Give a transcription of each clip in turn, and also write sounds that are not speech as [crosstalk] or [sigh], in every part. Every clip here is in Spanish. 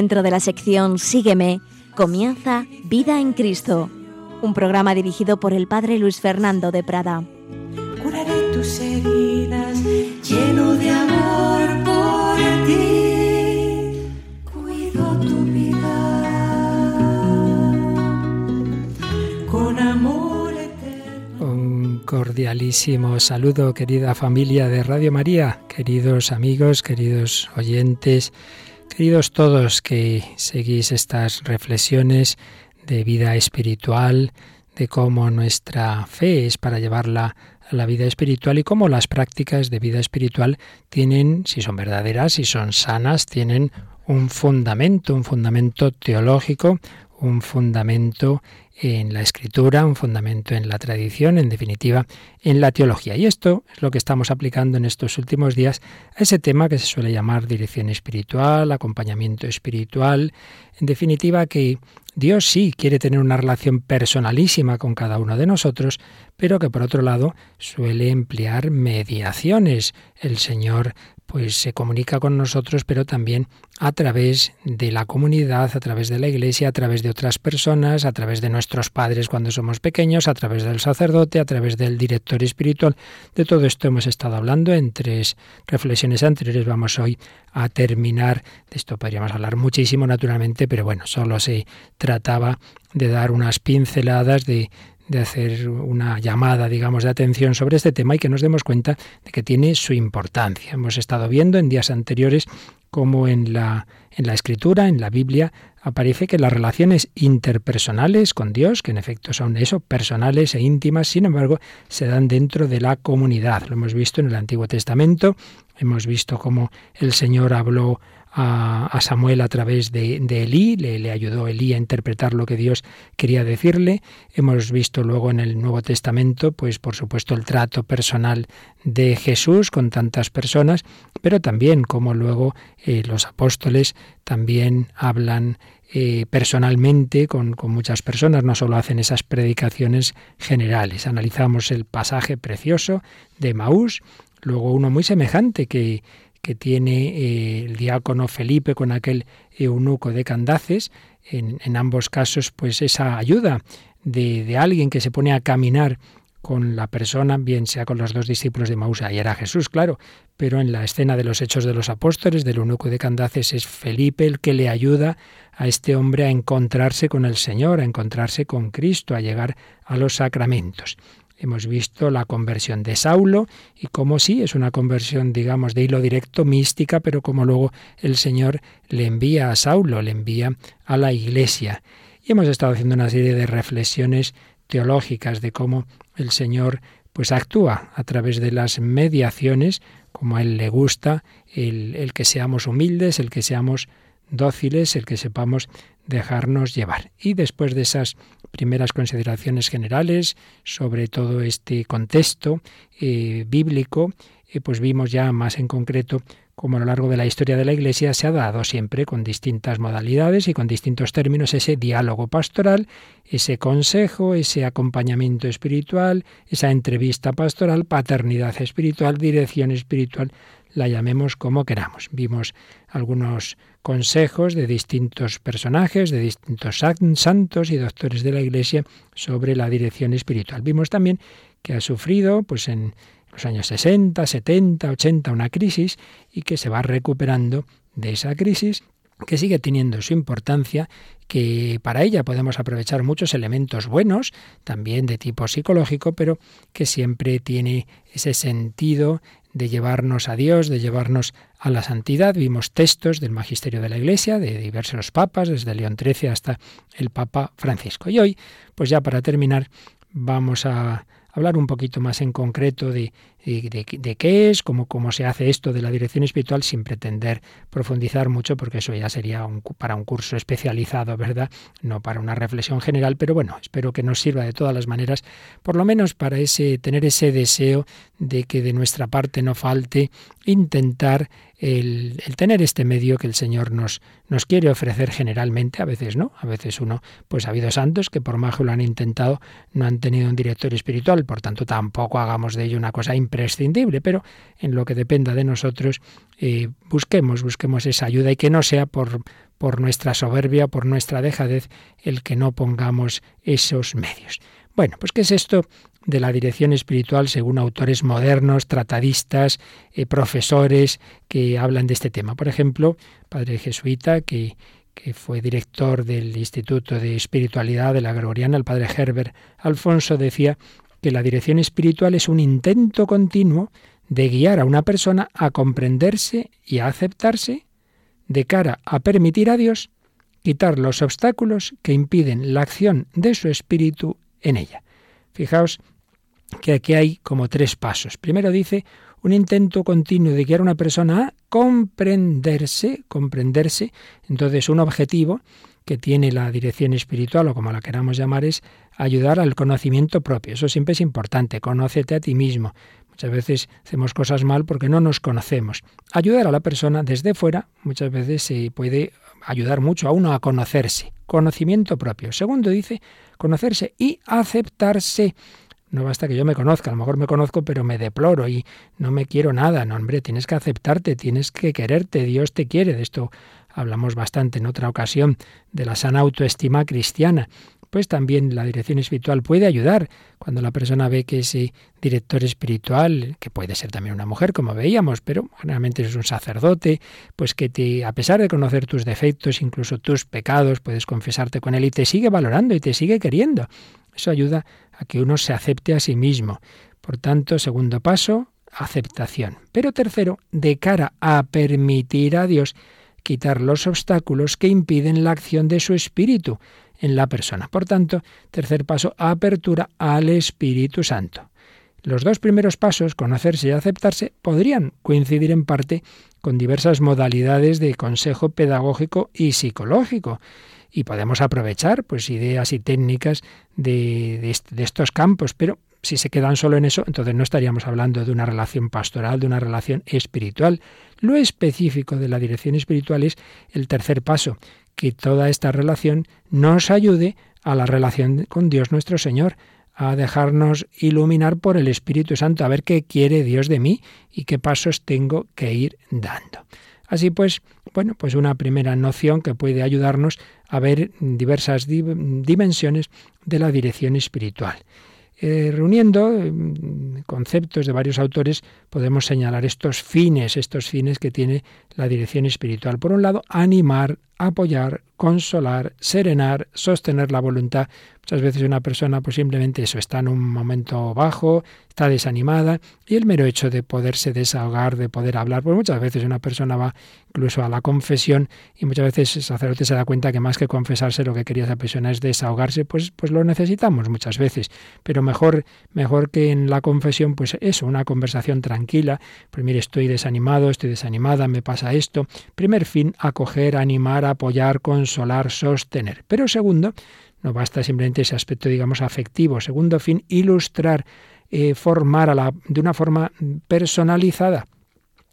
Dentro de la sección Sígueme, comienza Vida en Cristo, un programa dirigido por el Padre Luis Fernando de Prada. Curaré tus heridas, lleno de amor por ti. Cuido tu vida con amor eterno. Un cordialísimo saludo, querida familia de Radio María, queridos amigos, queridos oyentes, queridos todos que seguís estas reflexiones de vida espiritual, de cómo nuestra fe es para llevarla a la vida espiritual y cómo las prácticas de vida espiritual tienen, si son verdaderas, si son sanas, tienen un fundamento, un fundamento teológico, un fundamento en la escritura, un fundamento en la tradición, en definitiva, en la teología. Y esto es lo que estamos aplicando en estos últimos días a ese tema que se suele llamar dirección espiritual, acompañamiento espiritual, en definitiva que Dios sí quiere tener una relación personalísima con cada uno de nosotros, pero que por otro lado suele emplear mediaciones. El Señor pues se comunica con nosotros, pero también a través de la comunidad, a través de la iglesia, a través de otras personas, a través de nuestros padres cuando somos pequeños, a través del sacerdote, a través del director espiritual. De todo esto hemos estado hablando en tres reflexiones anteriores. Vamos hoy a terminar. De esto podríamos hablar muchísimo, naturalmente, pero bueno, solo se trataba de dar unas pinceladas de, de hacer una llamada, digamos, de atención sobre este tema y que nos demos cuenta de que tiene su importancia. Hemos estado viendo en días anteriores cómo en la, en la escritura, en la Biblia, aparece que las relaciones interpersonales con Dios, que en efecto son eso, personales e íntimas, sin embargo, se dan dentro de la comunidad. Lo hemos visto en el Antiguo Testamento, hemos visto cómo el Señor habló a, Samuel a través de, de Elí, le, ayudó Elí a interpretar lo que Dios quería decirle. Hemos visto luego en el Nuevo Testamento, pues por supuesto, el trato personal de Jesús con tantas personas, pero también como luego eh, los apóstoles también hablan eh, personalmente con, con, muchas personas, no solo hacen esas predicaciones generales. Analizamos el pasaje precioso de Maús, luego uno muy semejante que que tiene eh, el diácono Felipe con aquel eunuco de Candaces, en, ambos casos, pues esa ayuda de, de, alguien que se pone a caminar con la persona, bien sea con los dos discípulos de Mausa, y era Jesús, claro, pero en la escena de los Hechos de los Apóstoles, del eunuco de Candaces, es Felipe el que le ayuda a este hombre a encontrarse con el Señor, a encontrarse con Cristo, a llegar a los sacramentos. Hemos visto la conversión de Saulo y cómo sí, es una conversión, digamos, de hilo directo, mística, pero como luego el Señor le envía a Saulo, le envía a la iglesia. Y hemos estado haciendo una serie de reflexiones teológicas de cómo el Señor pues actúa a través de las mediaciones, como a Él le gusta, el, el que seamos humildes, el que seamos dóciles, el que sepamos dejarnos llevar. Y después de esas primeras consideraciones generales sobre todo este contexto eh, bíblico, eh, pues vimos ya más en concreto cómo a lo largo de la historia de la Iglesia se ha dado siempre con distintas modalidades y con distintos términos ese diálogo pastoral, ese consejo, ese acompañamiento espiritual, esa entrevista pastoral, paternidad espiritual, dirección espiritual, la llamemos como queramos. Vimos algunos consejos de distintos personajes, de distintos santos y doctores de la Iglesia sobre la dirección espiritual. Vimos también que ha sufrido, pues en los años 60, 70, 80, una crisis y que se va recuperando de esa crisis que sigue teniendo su importancia, que para ella podemos aprovechar muchos elementos buenos, también de tipo psicológico, pero que siempre tiene ese sentido de llevarnos a Dios, de llevarnos a la santidad. Vimos textos del magisterio de la Iglesia, de diversos papas, desde León XIII hasta el Papa Francisco. Y hoy, pues ya para terminar, vamos a hablar un poquito más en concreto de, de, qué es, cómo, cómo se hace esto de la dirección espiritual, sin pretender profundizar mucho, porque eso ya sería un, para un curso especializado, ¿verdad? No para una reflexión general, pero bueno, espero que nos sirva de todas las maneras, por lo menos para ese, tener ese deseo de que de nuestra parte no falte intentar el, el, tener este medio que el Señor nos, nos quiere ofrecer generalmente, a veces no, a veces uno, pues ha habido santos que por más que lo han intentado no han tenido un director espiritual, por tanto tampoco hagamos de ello una cosa pero en lo que dependa de nosotros, eh, busquemos, busquemos esa ayuda y que no sea por, por nuestra soberbia, por nuestra dejadez, el que no pongamos esos medios. Bueno, pues ¿qué es esto de la dirección espiritual según autores modernos, tratadistas, eh, profesores que hablan de este tema? Por ejemplo, padre jesuita que que fue director del Instituto de Espiritualidad de la Gregoriana, el padre Herbert Alfonso, decía que la dirección espiritual es un intento continuo de guiar a una persona a comprenderse y a aceptarse de cara a permitir a Dios quitar los obstáculos que impiden la acción de su espíritu en ella. Fijaos que aquí hay como tres pasos. Primero dice un intento continuo de guiar a una persona a comprenderse, comprenderse. Entonces, un objetivo que tiene la dirección espiritual, o como la queramos llamar, es ayudar al conocimiento propio. Eso siempre es importante. Conócete a ti mismo. Muchas veces hacemos cosas mal porque no nos conocemos. Ayudar a la persona desde fuera muchas veces se puede ayudar mucho a uno a conocerse. Conocimiento propio. Segundo dice, conocerse y aceptarse. No basta que yo me conozca, a lo mejor me conozco, pero me deploro y no me quiero nada. No, hombre, tienes que aceptarte, tienes que quererte, Dios te quiere. De esto hablamos bastante en otra ocasión, de la sana autoestima cristiana. Pues también la dirección espiritual puede ayudar cuando la persona ve que ese director espiritual, que puede ser también una mujer, como veíamos, pero generalmente es un sacerdote, pues que te, a pesar de conocer tus defectos, incluso tus pecados, puedes confesarte con él y te sigue valorando y te sigue queriendo. Eso ayuda a que uno se acepte a sí mismo. Por tanto, segundo paso, aceptación. Pero tercero, de cara a permitir a Dios quitar los obstáculos que impiden la acción de su espíritu en la persona. Por tanto, tercer paso, apertura al Espíritu Santo. Los dos primeros pasos, conocerse y aceptarse, podrían coincidir en parte con diversas modalidades de consejo pedagógico y psicológico y podemos aprovechar pues ideas y técnicas de, de, estos campos, pero si se quedan solo en eso, entonces no estaríamos hablando de una relación pastoral, de una relación espiritual. Lo específico de la dirección espiritual es el tercer paso, que toda esta relación nos ayude a la relación con Dios nuestro Señor, a dejarnos iluminar por el Espíritu Santo, a ver qué quiere Dios de mí y qué pasos tengo que ir dando. Así pues, bueno, pues una primera noción que puede ayudarnos a ver diversas dimensiones de la dirección espiritual. Eh, reuniendo mm, conceptos de varios autores, podemos señalar estos fines, estos fines que tiene la dirección espiritual. Por un lado, animar, apoyar, consolar, serenar, sostener la voluntad. Muchas veces una persona pues simplemente eso está en un momento bajo, está desanimada y el mero hecho de poderse desahogar, de poder hablar, pues muchas veces una persona va incluso a la confesión y muchas veces el sacerdote se da cuenta que más que confesarse lo que quería esa persona es desahogarse, pues pues lo necesitamos muchas veces, pero mejor mejor que en la confesión pues eso, una conversación tranquila, pues mire, estoy desanimado, estoy desanimada, me pasa esto. Primer fin, acoger, animar, apoyar, consolar, sostener. Pero segundo, no basta simplemente ese aspecto, digamos, afectivo. Segundo fin, ilustrar, eh, formar de una forma personalizada.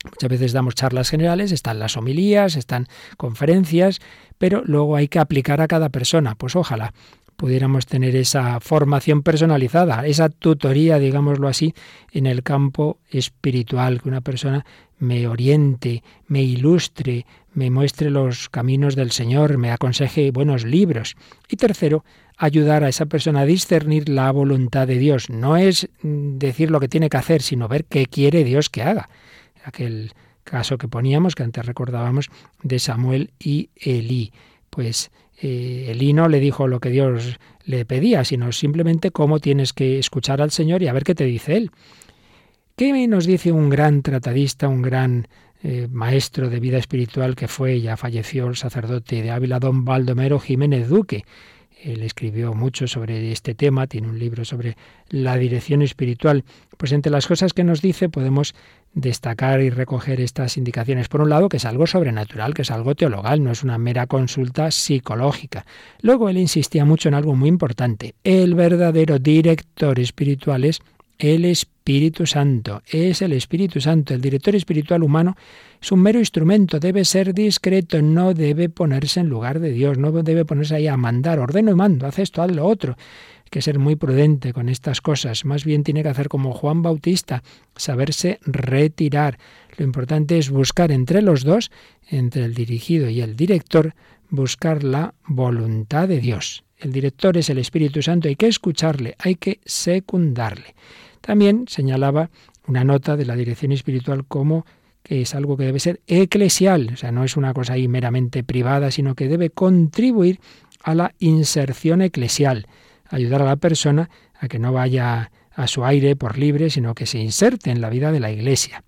Muchas veces damos charlas generales, están las homilías, están conferencias, pero luego hay que aplicar a cada persona. Pues ojalá pudiéramos tener esa formación personalizada, esa tutoría, digámoslo así, en el campo espiritual, que una persona me oriente, me ilustre, me muestre los caminos del Señor, me aconseje buenos libros. Y tercero, ayudar a esa persona a discernir la voluntad de Dios. No es mm, decir lo que tiene que hacer, sino ver qué quiere Dios que haga. Aquel caso que poníamos, que antes recordábamos, de Samuel y Elí. Pues eh, Elí no le dijo lo que Dios le pedía, sino simplemente cómo tienes que escuchar al Señor y a ver qué te dice Él. ¿Qué nos dice un gran tratadista, un gran eh, maestro de vida espiritual que fue, ya falleció el sacerdote de Ávila, don Baldomero Jiménez Duque? Él escribió mucho sobre este tema, tiene un libro sobre la dirección espiritual. Pues entre las cosas que nos dice podemos destacar y recoger estas indicaciones. Por un lado, que es algo sobrenatural, que es algo teologal, no es una mera consulta psicológica. Luego él insistía mucho en algo muy importante. El verdadero director espiritual es el Espíritu Santo. Es el Espíritu Santo. El director espiritual humano es un mero instrumento. Debe ser discreto. No debe ponerse en lugar de Dios. No debe ponerse ahí a mandar. Ordeno y mando. Haz esto, haz lo otro. hay que ser muy prudente con estas cosas. Más bien tiene que hacer como Juan Bautista, saberse retirar. Lo importante es buscar entre los dos, entre el dirigido y el director, buscar la voluntad de Dios. El director es el Espíritu Santo, hay que escucharle, hay que secundarle. También señalaba una nota de la dirección espiritual como que es algo que debe ser eclesial, o sea, no es una cosa ahí meramente privada, sino que debe contribuir a la inserción eclesial, ayudar a la persona a que no vaya a su aire por libre, sino que se inserte en la vida de la Iglesia.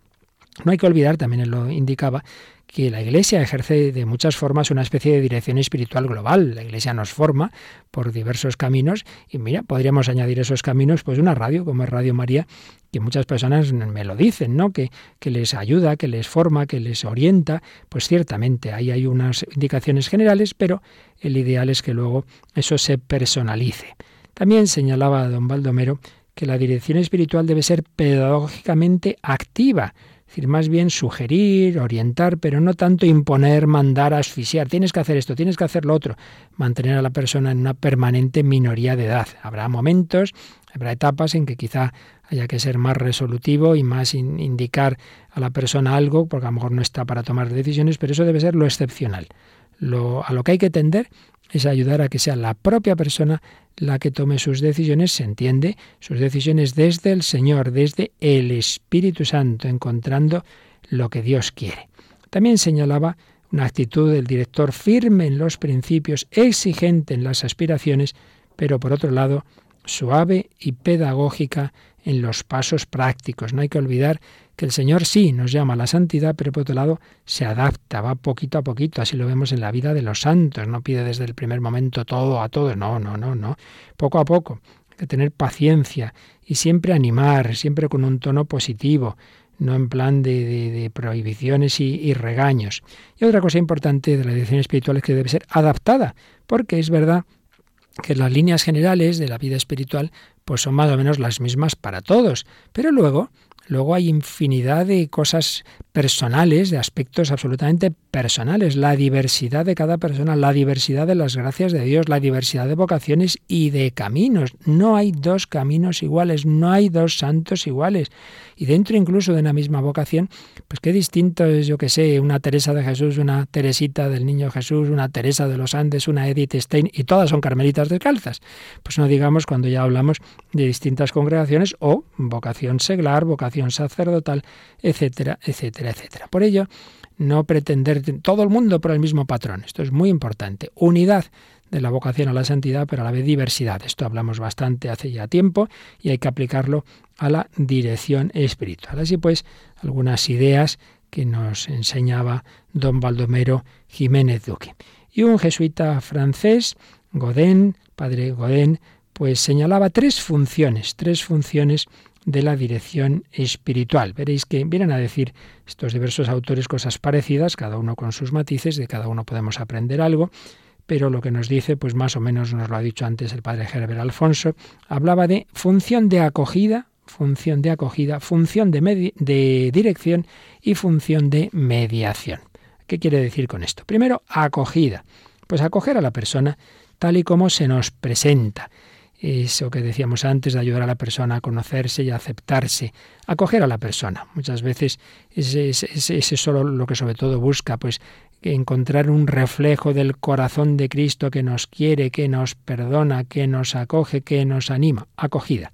No hay que olvidar, también él lo indicaba, que la Iglesia ejerce de muchas formas una especie de dirección espiritual global. La Iglesia nos forma por diversos caminos y mira, podríamos añadir esos caminos pues una radio como es Radio María, que muchas personas me lo dicen, ¿no? Que, que les ayuda, que les forma, que les orienta. Pues ciertamente ahí hay unas indicaciones generales, pero el ideal es que luego eso se personalice. También señalaba don Baldomero que la dirección espiritual debe ser pedagógicamente activa, decir, más bien sugerir, orientar, pero no tanto imponer, mandar, asfixiar. Tienes que hacer esto, tienes que hacer lo otro. Mantener a la persona en una permanente minoría de edad. Habrá momentos, habrá etapas en que quizá haya que ser más resolutivo y más indicar a la persona algo, porque a lo mejor no está para tomar decisiones, pero eso debe ser lo excepcional. Lo, a lo que hay que tender es ayudar a que sea la propia persona la que tome sus decisiones, se entiende, sus decisiones desde el Señor, desde el Espíritu Santo, encontrando lo que Dios quiere. También señalaba una actitud del director firme en los principios, exigente en las aspiraciones, pero por otro lado suave y pedagógica en los pasos prácticos. No hay que olvidar que el Señor sí nos llama a la santidad, pero por otro lado se adapta, va poquito a poquito, así lo vemos en la vida de los santos, no pide desde el primer momento todo a todo, no, no, no, no, poco a poco, hay que tener paciencia y siempre animar, siempre con un tono positivo, no en plan de, prohibiciones y, y, regaños. Y otra cosa importante de la dirección espiritual es que debe ser adaptada, porque es verdad que las líneas generales de la vida espiritual pues son más o menos las mismas para todos, pero luego Luego hay infinidad de cosas personales, de aspectos absolutamente personales, la diversidad de cada persona, la diversidad de las gracias de Dios, la diversidad de vocaciones y de caminos. No hay dos caminos iguales, no hay dos santos iguales. Y dentro incluso de una misma vocación, pues qué distinto es, yo que sé, una Teresa de Jesús, una Teresita del Niño Jesús, una Teresa de los Andes, una Edith Stein, y todas son carmelitas descalzas. Pues no digamos cuando ya hablamos de distintas congregaciones o vocación seglar, vocación sacerdotal, etcétera, etcétera, etcétera. Por ello, no pretender todo el mundo por el mismo patrón. Esto es muy importante. Unidad de la vocación a la santidad, pero a la vez diversidad. Esto hablamos bastante hace ya tiempo y hay que aplicarlo a la dirección espiritual. Así pues, algunas ideas que nos enseñaba don Baldomero Jiménez Duque. Y un jesuita francés, Godin, padre Godin, pues señalaba tres funciones, tres funciones de la dirección espiritual. Veréis que vienen a decir estos diversos autores cosas parecidas, cada uno con sus matices, de cada uno podemos aprender algo, pero lo que nos dice, pues más o menos nos lo ha dicho antes el padre Herbert Alfonso, hablaba de función de acogida, función de acogida, función de, de dirección y función de mediación. ¿Qué quiere decir con esto? Primero, acogida. Pues acoger a la persona tal y como se nos presenta eso que decíamos antes de ayudar a la persona a conocerse y a aceptarse, acoger a la persona. Muchas veces es, es, solo lo que sobre todo busca, pues encontrar un reflejo del corazón de Cristo que nos quiere, que nos perdona, que nos acoge, que nos anima. Acogida.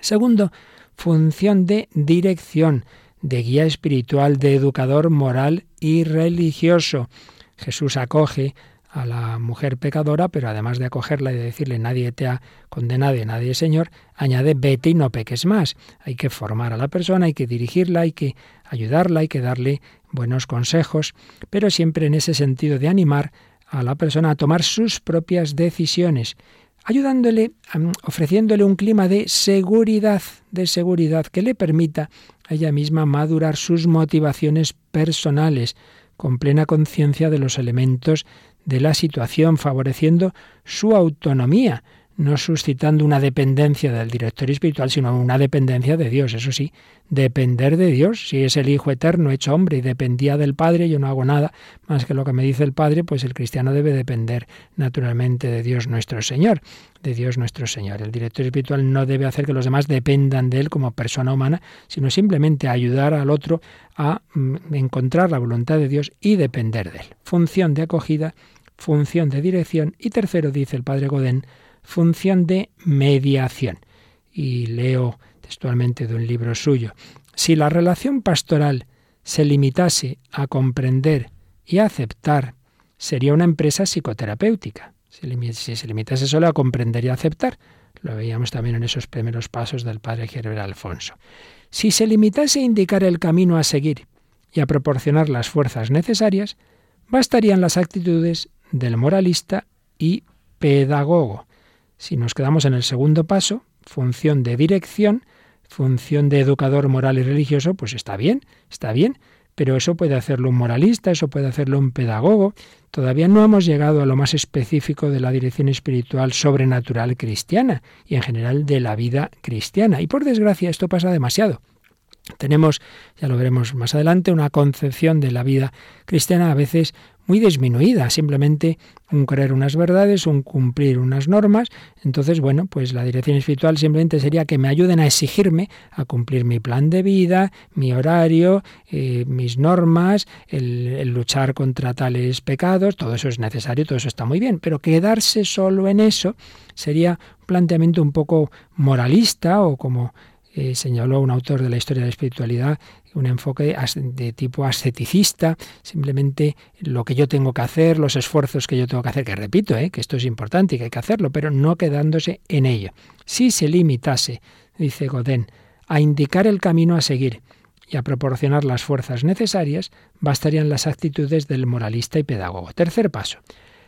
Segundo, función de dirección, de guía espiritual, de educador moral y religioso. Jesús acoge a la mujer pecadora, pero además de acogerla y de decirle nadie te ha condenado y nadie Señor, añade vete y no peques más. Hay que formar a la persona, hay que dirigirla, hay que ayudarla, hay que darle buenos consejos, pero siempre en ese sentido de animar a la persona a tomar sus propias decisiones, ayudándole, ofreciéndole un clima de seguridad, de seguridad que le permita a ella misma madurar sus motivaciones personales, con plena conciencia de los elementos de la situación, favoreciendo su autonomía, no suscitando una dependencia del director espiritual, sino una dependencia de Dios. Eso sí, depender de Dios. Si es el Hijo eterno hecho hombre y dependía del Padre, yo no hago nada más que lo que me dice el Padre, pues el cristiano debe depender naturalmente de Dios nuestro Señor, de Dios nuestro Señor. El director espiritual no debe hacer que los demás dependan de él como persona humana, sino simplemente ayudar al otro a mm, encontrar la voluntad de Dios y depender de él. Función de acogida, función de dirección y tercero, dice el Padre Godén, función de mediación. Y leo textualmente de un libro suyo. Si la relación pastoral se limitase a comprender y aceptar, sería una empresa psicoterapéutica. Si se limitase solo a comprender y aceptar, lo veíamos también en esos primeros pasos del padre Gerber Alfonso. Si se limitase a indicar el camino a seguir y a proporcionar las fuerzas necesarias, bastarían las actitudes del moralista y pedagogo. Si nos quedamos en el segundo paso, función de dirección, función de educador moral y religioso, pues está bien, está bien, pero eso puede hacerlo un moralista, eso puede hacerlo un pedagogo. Todavía no hemos llegado a lo más específico de la dirección espiritual sobrenatural cristiana y en general de la vida cristiana. Y por desgracia esto pasa demasiado. Tenemos, ya lo veremos más adelante, una concepción de la vida cristiana a veces muy disminuida, simplemente un creer unas verdades, un cumplir unas normas. Entonces, bueno, pues la dirección espiritual simplemente sería que me ayuden a exigirme a cumplir mi plan de vida, mi horario, eh, mis normas, el, el luchar contra tales pecados, todo eso es necesario, todo eso está muy bien, pero quedarse solo en eso sería un planteamiento un poco moralista o como eh, señaló un autor de la historia de la espiritualidad, un enfoque de tipo asceticista, simplemente lo que yo tengo que hacer, los esfuerzos que yo tengo que hacer, que repito, eh, que esto es importante y que hay que hacerlo, pero no quedándose en ello. Si se limitase, dice Godén, a indicar el camino a seguir y a proporcionar las fuerzas necesarias, bastarían las actitudes del moralista y pedagogo. Tercer paso.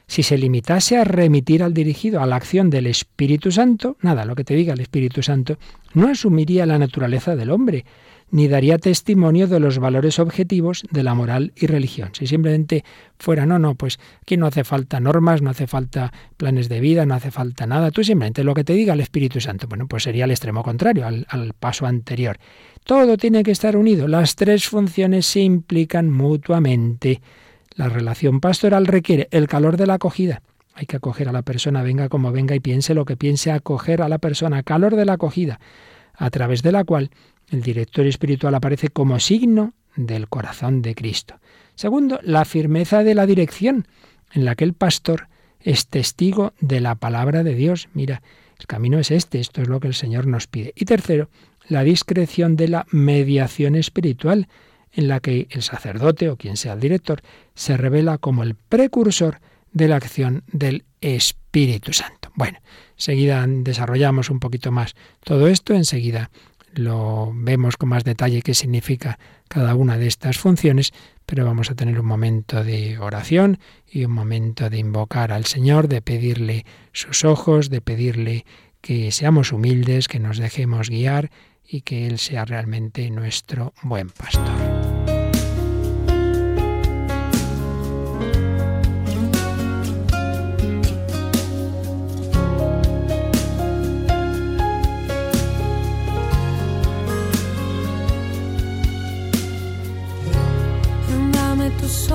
Si se limitase a remitir al dirigido a la acción del Espíritu Santo, nada, lo que te diga el Espíritu Santo, no asumiría la naturaleza del hombre, ni daría testimonio de los valores objetivos de la moral y religión. Si simplemente fuera, no, no, pues aquí no hace falta normas, no hace falta planes de vida, no hace falta nada, tú simplemente lo que te diga el Espíritu Santo, bueno, pues sería el extremo contrario, al, al paso anterior. Todo tiene que estar unido, las tres funciones se implican mutuamente. La relación pastoral requiere el calor de la acogida. Hay que acoger a la persona, venga como venga y piense lo que piense, acoger a la persona, calor de la acogida, a través de la cual el director espiritual aparece como signo del corazón de Cristo. Segundo, la firmeza de la dirección, en la que el pastor es testigo de la palabra de Dios. Mira, el camino es este, esto es lo que el Señor nos pide. Y tercero, la discreción de la mediación espiritual, en la que el sacerdote o quien sea el director se revela como el precursor de la acción del Espíritu Santo. Bueno, enseguida desarrollamos un poquito más todo esto, enseguida lo vemos con más detalle qué significa cada una de estas funciones, pero vamos a tener un momento de oración y un momento de invocar al Señor, de pedirle sus ojos, de pedirle que seamos humildes, que nos dejemos guiar y que Él sea realmente nuestro buen pastor. tus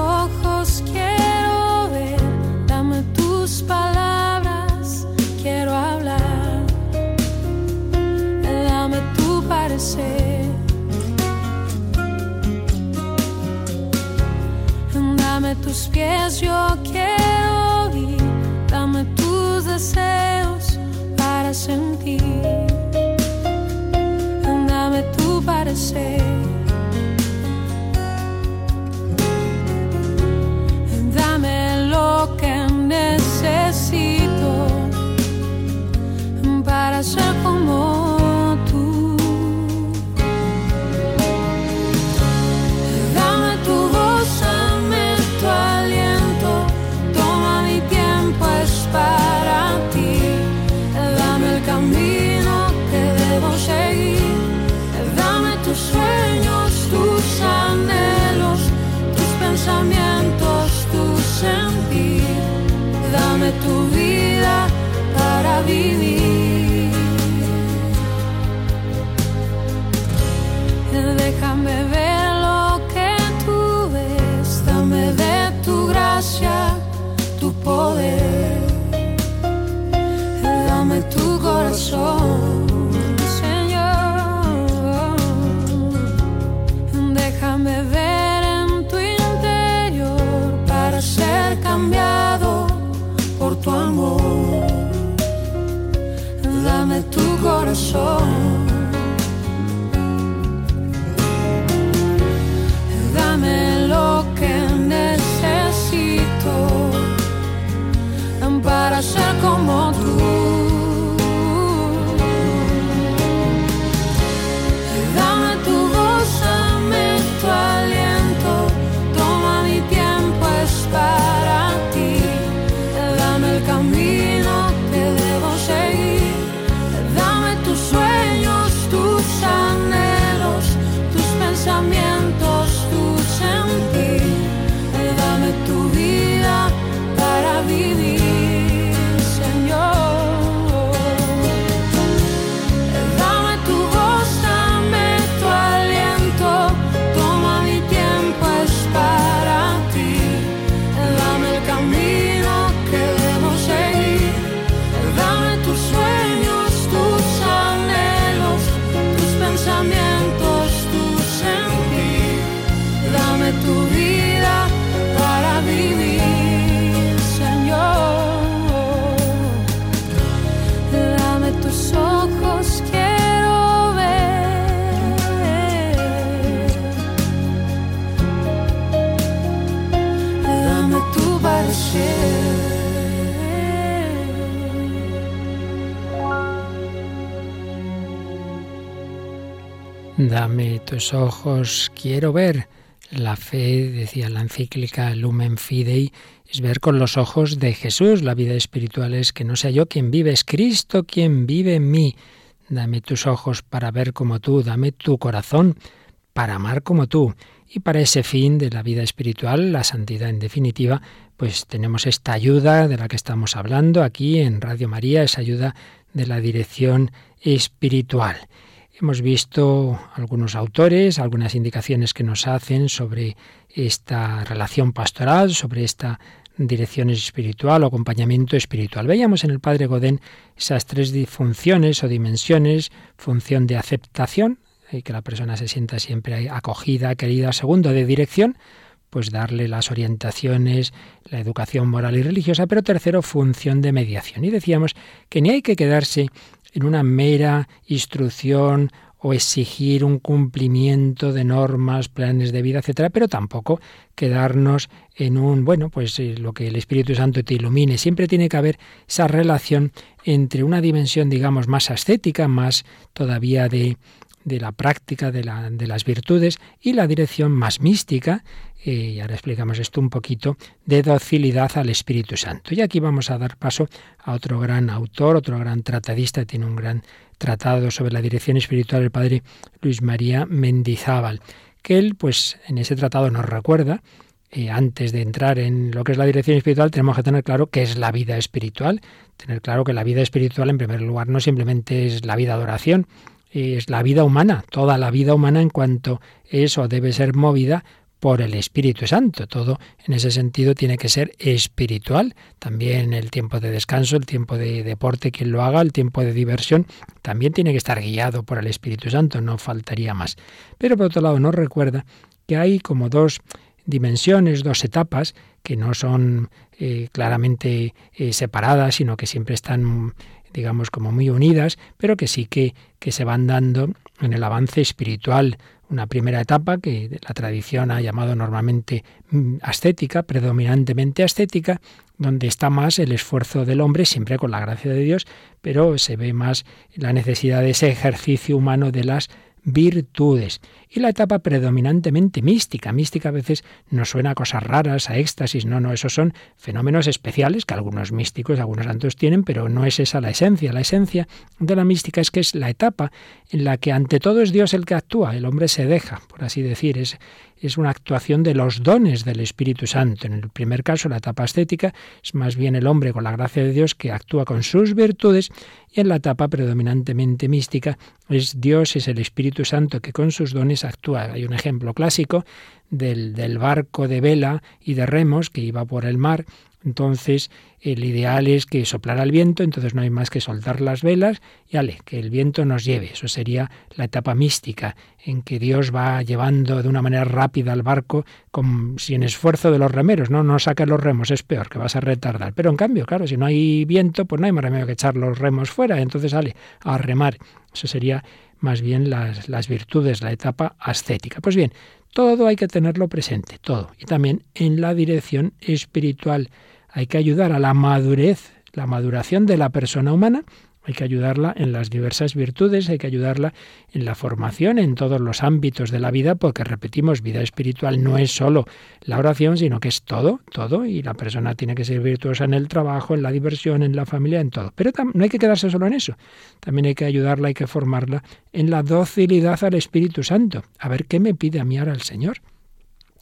ojos, quiero ver. La fe, decía la encíclica Lumen Fidei, es ver con los ojos de Jesús. La vida espiritual es que no sea yo quien vive, es Cristo quien vive en mí. Dame tus ojos para ver como tú, dame tu corazón para amar como tú. Y para ese fin de la vida espiritual, la santidad en definitiva, pues tenemos esta ayuda de la que estamos hablando aquí en Radio María, esa ayuda de la dirección espiritual. Hemos visto algunos autores, algunas indicaciones que nos hacen sobre esta relación pastoral, sobre esta dirección espiritual o acompañamiento espiritual. Veíamos en el Padre Godén esas tres funciones o dimensiones, función de aceptación, y que la persona se sienta siempre acogida, querida. Segundo, de dirección, pues darle las orientaciones, la educación moral y religiosa. Pero tercero, función de mediación. Y decíamos que ni hay que quedarse en una mera instrucción o exigir un cumplimiento de normas, planes de vida, etcétera, pero tampoco quedarnos en un, bueno, pues eh, lo que el Espíritu Santo te ilumine. Siempre tiene que haber esa relación entre una dimensión, digamos, más ascética, más todavía de, de la práctica de, la, de, las virtudes y la dirección más mística, y ahora explicamos esto un poquito, de docilidad al Espíritu Santo. Y aquí vamos a dar paso a otro gran autor, otro gran tratadista, tiene un gran tratado sobre la dirección espiritual, el padre Luis María Mendizábal, que él, pues en ese tratado nos recuerda, eh, antes de entrar en lo que es la dirección espiritual, tenemos que tener claro qué es la vida espiritual, tener claro que la vida espiritual, en primer lugar, no simplemente es la vida de oración, es la vida humana, toda la vida humana en cuanto eso debe ser movida por el Espíritu Santo. Todo en ese sentido tiene que ser espiritual. También el tiempo de descanso, el tiempo de deporte, quien lo haga, el tiempo de diversión, también tiene que estar guiado por el Espíritu Santo, no faltaría más. Pero por otro lado nos recuerda que hay como dos dimensiones, dos etapas que no son eh, claramente eh, separadas, sino que siempre están digamos como muy unidas, pero que sí que, que se van dando en el avance espiritual. Una primera etapa que la tradición ha llamado normalmente ascética, predominantemente ascética, donde está más el esfuerzo del hombre, siempre con la gracia de Dios, pero se ve más la necesidad de ese ejercicio humano de las virtudes. Y la etapa predominantemente mística. Mística a veces nos suena a cosas raras, a éxtasis. No, no, esos son fenómenos especiales que algunos místicos, algunos santos tienen, pero no es esa la esencia. La esencia de la mística es que es la etapa en la que ante todo es Dios el que actúa. El hombre se deja, por así decir. Es es una actuación de los dones del Espíritu Santo. En el primer caso, la etapa ascética, es más bien el hombre con la gracia de Dios que actúa con sus virtudes, y en la etapa predominantemente mística, es Dios, es el Espíritu Santo que con sus dones actúa. Hay un ejemplo clásico del, del barco de vela y de remos que iba por el mar entonces, el ideal es que soplara el viento, entonces no hay más que soltar las velas y ale, que el viento nos lleve. Eso sería la etapa mística, en que Dios va llevando de una manera rápida al barco con, sin esfuerzo de los remeros. No, no saques los remos, es peor, que vas a retardar. Pero en cambio, claro, si no hay viento, pues no hay más remedio que echar los remos fuera. Entonces, ale, a remar. Eso sería más bien las, las virtudes, la etapa ascética. Pues bien, todo hay que tenerlo presente, todo. Y también en la dirección espiritual hay que ayudar a la madurez, la maduración de la persona humana, hay que ayudarla en las diversas virtudes, hay que ayudarla en la formación, en todos los ámbitos de la vida, porque repetimos, vida espiritual no es solo la oración, sino que es todo, todo, y la persona tiene que ser virtuosa en el trabajo, en la diversión, en la familia, en todo. Pero no hay que quedarse solo en eso, también hay que ayudarla, hay que formarla en la docilidad al Espíritu Santo. A ver qué me pide a mí ahora el Señor.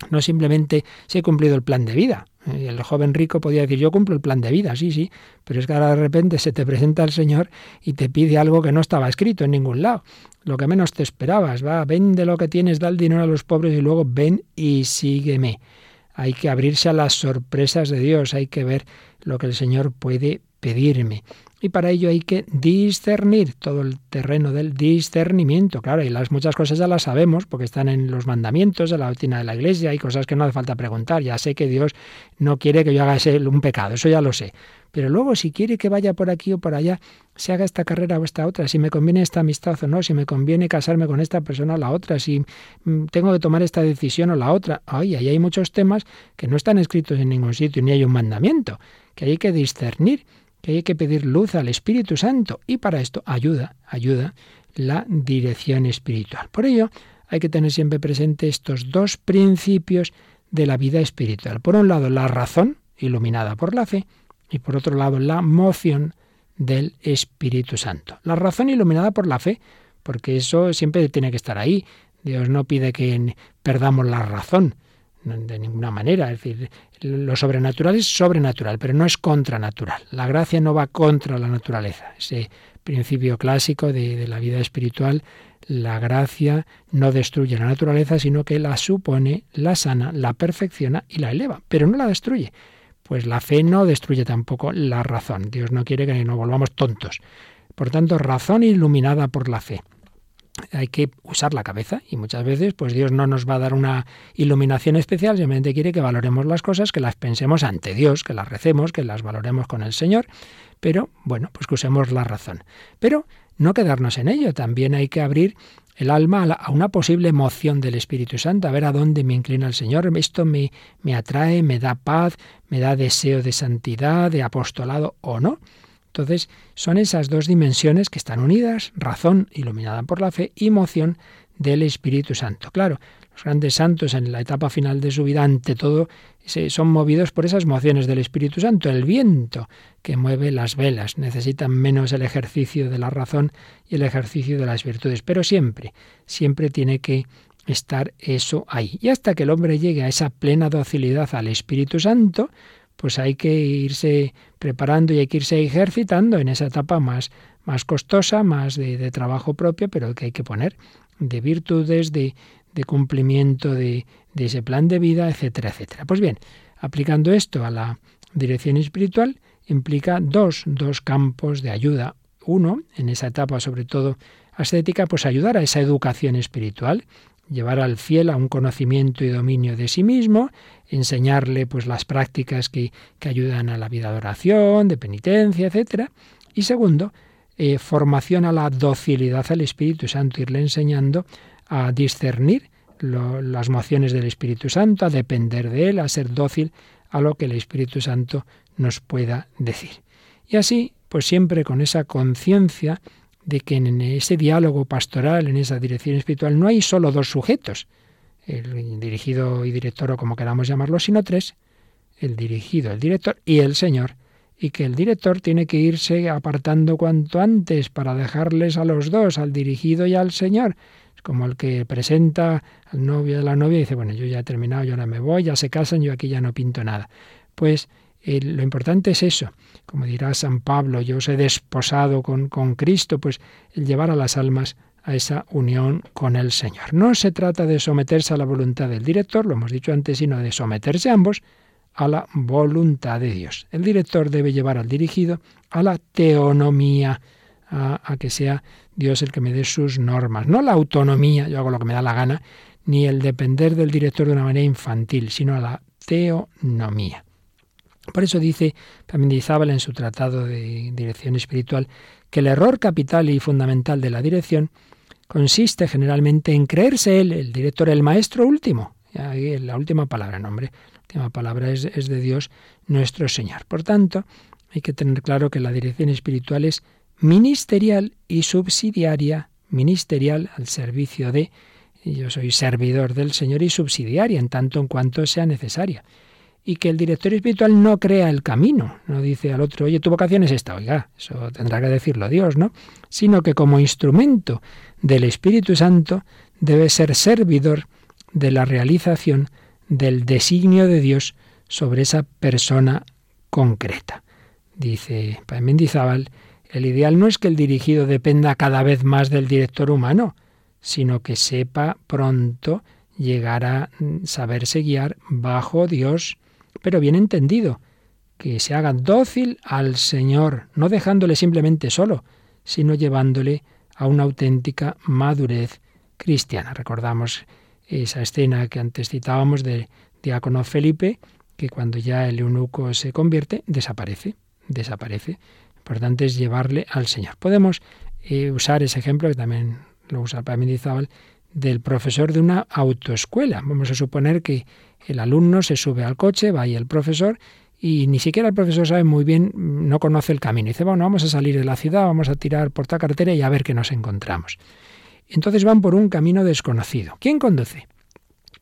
No simplemente se he cumplido el plan de vida, y el joven rico podía decir, yo cumplo el plan de vida, sí, sí, pero es que ahora de repente se te [laughs] presenta el Señor y te pide algo que no estaba escrito en ningún lado, lo que menos te esperabas, va, vende lo que tienes, da el dinero a los pobres y luego ven y sígueme. Hay que abrirse a las sorpresas de Dios, hay que ver lo que el Señor puede pedirme. Y para ello hay que discernir todo el terreno del discernimiento. Claro, y las muchas cosas ya las sabemos porque están en los mandamientos, de la doctrina de la iglesia, hay cosas que no hace falta preguntar. Ya sé que Dios no quiere que yo haga ese, un pecado, eso ya lo sé. Pero luego, si quiere que vaya por aquí o por allá, se haga esta carrera o esta otra, si me conviene esta amistad o no, si me conviene casarme con esta persona o la otra, si mm, tengo que tomar esta decisión o la otra. Ay, ahí hay muchos temas que no están escritos en ningún sitio, ni hay un mandamiento, que hay que discernir que hay que pedir luz al Espíritu Santo y para esto ayuda, ayuda la dirección espiritual. Por ello, hay que tener siempre presente estos dos principios de la vida espiritual. Por un lado, la razón, iluminada por la fe, y por otro lado, la moción del Espíritu Santo. La razón iluminada por la fe, porque eso siempre tiene que estar ahí. Dios no pide que perdamos la razón, de ninguna manera. Es decir, lo sobrenatural es sobrenatural, pero no es contranatural. La gracia no va contra la naturaleza. Ese principio clásico de, de la vida espiritual, la gracia no destruye la naturaleza, sino que la supone, la sana, la perfecciona y la eleva, pero no la destruye. Pues la fe no destruye tampoco la razón. Dios no quiere que nos volvamos tontos. Por tanto, razón iluminada por la fe hay que usar la cabeza y muchas veces pues Dios no nos va a dar una iluminación especial, simplemente quiere que valoremos las cosas, que las pensemos ante Dios, que las recemos, que las valoremos con el Señor, pero bueno, pues que usemos la razón. Pero no quedarnos en ello, también hay que abrir el alma a una posible emoción del Espíritu Santo, a ver a dónde me inclina el Señor. Esto me, me atrae, me da paz, me da deseo de santidad, de apostolado o no. Entonces, son esas dos dimensiones que están unidas, razón iluminada por la fe y emoción del Espíritu Santo. Claro, los grandes santos en la etapa final de su vida, ante todo, son movidos por esas emociones del Espíritu Santo, el viento que mueve las velas. Necesitan menos el ejercicio de la razón y el ejercicio de las virtudes, pero siempre, siempre tiene que estar eso ahí. Y hasta que el hombre llegue a esa plena docilidad al Espíritu Santo, pues hay que irse preparando y hay que irse ejercitando en esa etapa más, más costosa, más de, trabajo propio, pero que hay que poner de virtudes, de, de cumplimiento de, de ese plan de vida, etcétera, etcétera. Pues bien, aplicando esto a la dirección espiritual, implica dos, dos campos de ayuda. Uno, en esa etapa sobre todo ascética, pues ayudar a esa educación espiritual, llevar al fiel a un conocimiento y dominio de sí mismo, enseñarle pues las prácticas que, ayudan a la vida de oración, de penitencia, etc. Y segundo, eh, formación a la docilidad al Espíritu Santo, irle enseñando a discernir las mociones del Espíritu Santo, a depender de él, a ser dócil a lo que el Espíritu Santo nos pueda decir. Y así, pues siempre con esa conciencia de que en ese diálogo pastoral, en esa dirección espiritual, no hay solo dos sujetos, el dirigido y director o como queramos llamarlo, sino tres, el dirigido, el director y el Señor, y que el director tiene que irse apartando cuanto antes para dejarles a los dos, al dirigido y al Señor, Es como el que presenta al novio a la novia y dice, bueno, yo ya he terminado, yo ahora me voy, ya se casan, yo aquí ya no pinto nada. Pues lo importante es eso. Como dirá San Pablo, yo os he desposado con, con Cristo, pues el llevar a las almas a esa unión con el Señor. No se trata de someterse a la voluntad del director, lo hemos dicho antes, sino de someterse ambos a la voluntad de Dios. El director debe llevar al dirigido a la teonomía, a, que sea Dios el que me dé sus normas, no la autonomía, yo hago lo que me da la gana, ni el depender del director de una manera infantil, sino a la teonomía. Por eso dice también Izábal en su tratado de dirección espiritual que el error capital y fundamental de la dirección consiste generalmente en creerse él, el director, el maestro último. La última palabra, nombre. La última palabra es, es de Dios nuestro Señor. Por tanto, hay que tener claro que la dirección espiritual es ministerial y subsidiaria, ministerial al servicio de, yo soy servidor del Señor y subsidiaria en tanto en cuanto sea necesaria y que el director espiritual no crea el camino, no dice al otro, oye, tu vocación es esta, oiga, eso tendrá que decirlo Dios, ¿no? Sino que como instrumento del Espíritu Santo debe ser servidor de la realización del designio de Dios sobre esa persona concreta. Dice Mendizábal, el ideal no es que el dirigido dependa cada vez más del director humano, sino que sepa pronto llegar a saberse guiar bajo Dios pero bien entendido, que se haga dócil al Señor, no dejándole simplemente solo, sino llevándole a una auténtica madurez cristiana. Recordamos esa escena que antes citábamos de diácono Felipe, que cuando ya el eunuco se convierte, desaparece, desaparece. Lo importante es llevarle al Señor. Podemos eh, usar ese ejemplo, que también lo usa Pamedizábal, del profesor de una autoescuela. Vamos a suponer que el alumno se sube al coche, va ahí el profesor y ni siquiera el profesor sabe muy bien, no conoce el camino. Y dice, bueno, vamos a salir de la ciudad, vamos a tirar por esta carretera y a ver qué nos encontramos. Entonces van por un camino desconocido. ¿Quién conduce?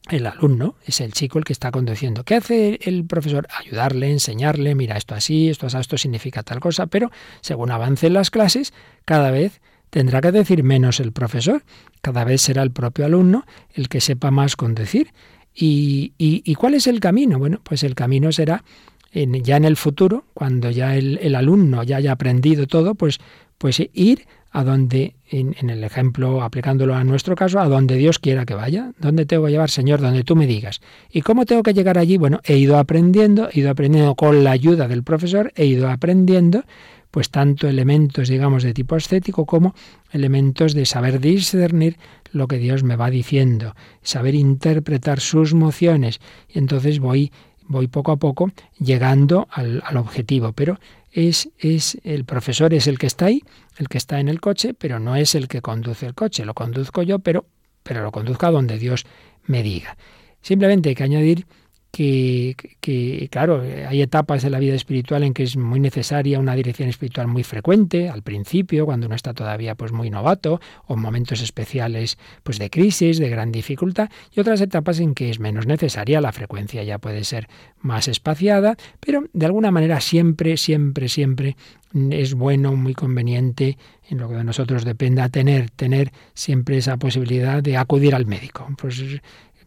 El alumno es el chico el que está conduciendo. ¿Qué hace el profesor? Ayudarle, enseñarle, mira, esto así, esto así, esto significa tal cosa, pero según avancen las clases, cada vez tendrá que decir menos el profesor, cada vez será el propio alumno el que sepa más conducir. ¿Y, y, cuál es el camino? Bueno, pues el camino será en, ya en el futuro, cuando ya el, alumno ya haya aprendido todo, pues, pues ir a donde, en, en, el ejemplo, aplicándolo a nuestro caso, a donde Dios quiera que vaya. ¿Dónde tengo que llevar, Señor? Donde tú me digas. ¿Y cómo tengo que llegar allí? Bueno, he ido aprendiendo, he ido aprendiendo con la ayuda del profesor, he ido aprendiendo pues tanto elementos, digamos, de tipo estético como elementos de saber discernir lo que Dios me va diciendo, saber interpretar sus mociones. Y entonces voy, voy poco a poco llegando al, al objetivo. Pero es, es el profesor es el que está ahí, el que está en el coche, pero no es el que conduce el coche. Lo conduzco yo, pero, pero lo conduzco a donde Dios me diga. Simplemente hay que añadir que, claro, hay etapas de la vida espiritual en que es muy necesaria una dirección espiritual muy frecuente, al principio, cuando uno está todavía pues muy novato, o en momentos especiales pues de crisis, de gran dificultad, y otras etapas en que es menos necesaria, la frecuencia ya puede ser más espaciada, pero de alguna manera siempre, siempre, siempre es bueno, muy conveniente, en lo que de nosotros dependa, tener, tener siempre esa posibilidad de acudir al médico. Pues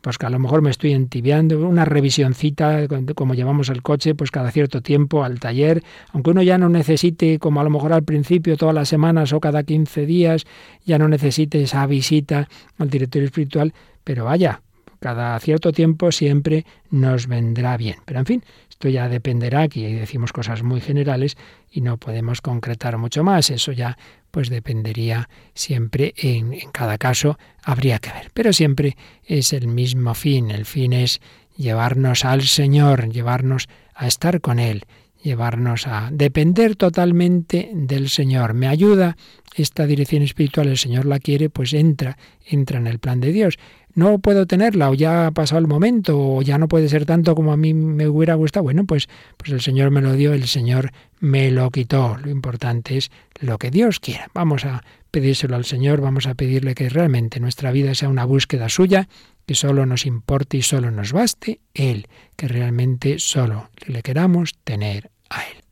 pues que a lo mejor me estoy entibiando, una revisioncita, como llevamos el coche, pues cada cierto tiempo al taller, aunque uno ya no necesite, como a lo mejor al principio, todas las semanas o cada 15 días, ya no necesite esa visita al directorio espiritual, pero vaya, cada cierto tiempo siempre nos vendrá bien. Pero en fin, esto ya dependerá, aquí decimos cosas muy generales y no podemos concretar mucho más, eso ya pues dependería siempre en, en cada caso, habría que ver. Pero siempre es el mismo fin, el fin es llevarnos al Señor, llevarnos a estar con Él, llevarnos a depender totalmente del Señor. Me ayuda esta dirección espiritual, el Señor la quiere, pues entra, entra en el plan de Dios. No puedo tenerla, o ya ha pasado el momento, o ya no puede ser tanto como a mí me hubiera gustado. Bueno, pues, pues el Señor me lo dio, el Señor me lo quitó. Lo importante es lo que Dios quiera. Vamos a pedírselo al Señor, vamos a pedirle que realmente nuestra vida sea una búsqueda suya, que solo nos importe y solo nos baste Él, que realmente solo le queramos tener a Él.